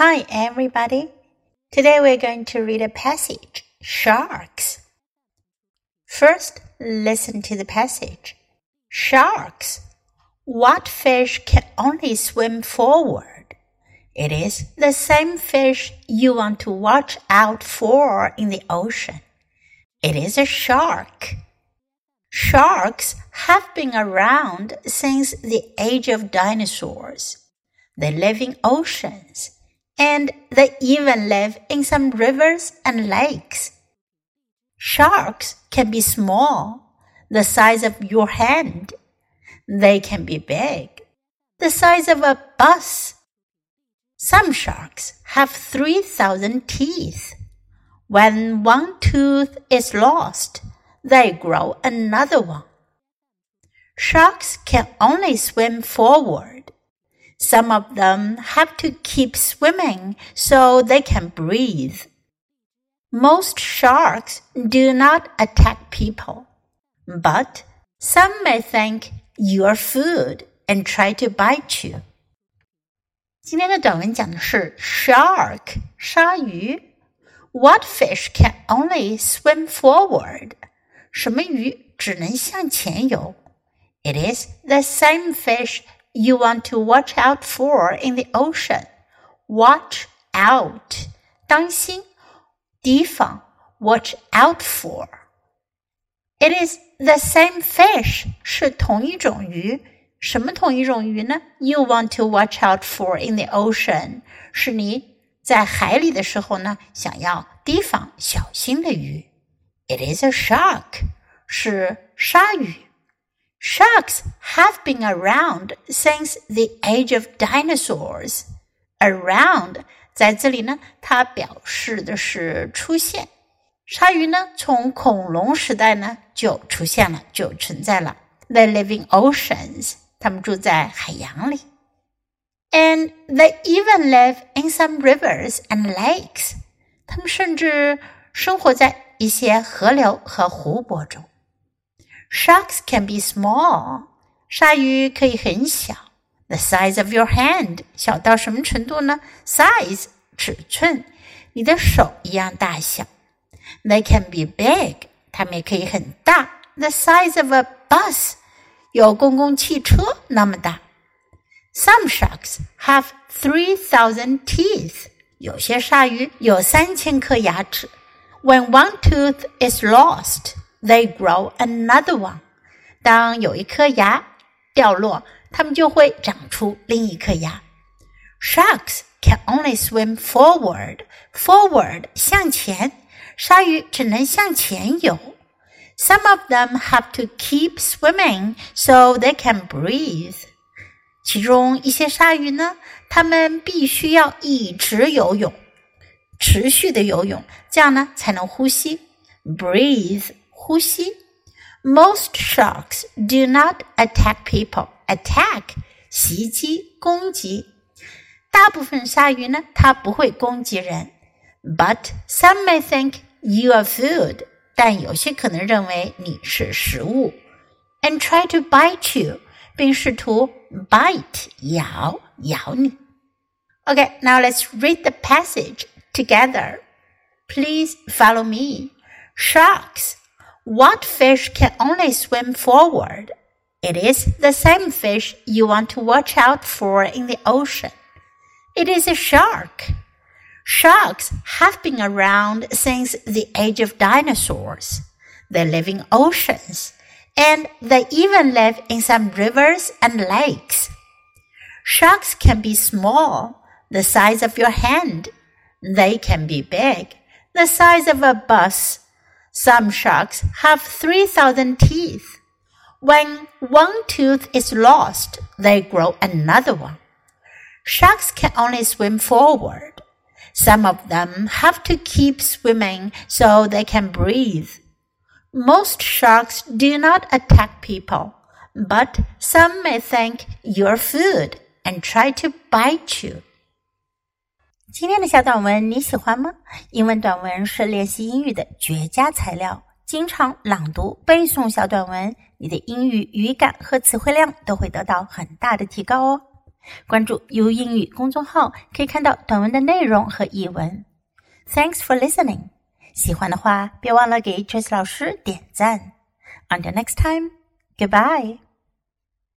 Hi, everybody. Today we're going to read a passage Sharks. First, listen to the passage. Sharks. What fish can only swim forward? It is the same fish you want to watch out for in the ocean. It is a shark. Sharks have been around since the age of dinosaurs. They live in oceans and they even live in some rivers and lakes. Sharks can be small, the size of your hand. They can be big, the size of a bus. Some sharks have 3,000 teeth. When one tooth is lost, they grow another one. Sharks can only swim forward. Some of them have to keep swimming so they can breathe. Most sharks do not attack people, but some may think you're food and try to bite you. 今天的短文讲的是 shark 鲨鱼。What fish can only swim forward？什么鱼只能向前游？It is the same fish you want to watch out for in the ocean. Watch out，当心，提防，watch out for. It is the same fish，是同一种鱼。什么同一种鱼呢？You want to watch out for in the ocean，是你在海里的时候呢，想要提防、小心的鱼。It is a shark，是鲨鱼。 Sharks have been around since the age of dinosaurs. Around 在这里呢，它表示的是出现。鲨鱼呢，从恐龙时代呢就出现了，就存在了。They live in oceans，它们住在海洋里。And they even live in some rivers and lakes，它们甚至生活在一些河流和湖泊中。 Sharks can be small. 鲨鱼可以很小，the size of your hand，小到什么程度呢？size 尺寸，你的手一样大小。They can be big，它们也可以很大，the size of a bus，有公共汽车那么大。Some sharks have three thousand teeth，有些鲨鱼有三千颗牙齿。When one tooth is lost they grow another one。当有一颗牙掉落，它们就会长出另一颗牙。Sharks can only swim forward. Forward 向前，鲨鱼只能向前游。Some of them have to keep swimming so they can breathe. 其中一些鲨鱼呢，它们必须要一直游泳，持续的游泳，这样呢才能呼吸。Breathe 呼吸。Most sharks do not attack people. Attack 袭击、攻击。大部分鲨鱼呢，它不会攻击人。But some may think you are food. 但有些可能认为你是食物。And try to bite you. 并试图 bite 咬咬你。Okay, now let's read the passage together. Please follow me. Sharks what fish can only swim forward? It is the same fish you want to watch out for in the ocean. It is a shark. Sharks have been around since the age of dinosaurs. They live in oceans and they even live in some rivers and lakes. Sharks can be small, the size of your hand. They can be big, the size of a bus some sharks have 3,000 teeth. When one tooth is lost, they grow another one. Sharks can only swim forward. Some of them have to keep swimming so they can breathe. Most sharks do not attack people, but some may think you're food and try to bite you. 今天的小短文你喜欢吗？英文短文是练习英语的绝佳材料。经常朗读、背诵小短文，你的英语语感和词汇量都会得到很大的提高哦。关注 U 英语公众号，可以看到短文的内容和译文。Thanks for listening。喜欢的话，别忘了给 Trace 老师点赞。Until next time, goodbye.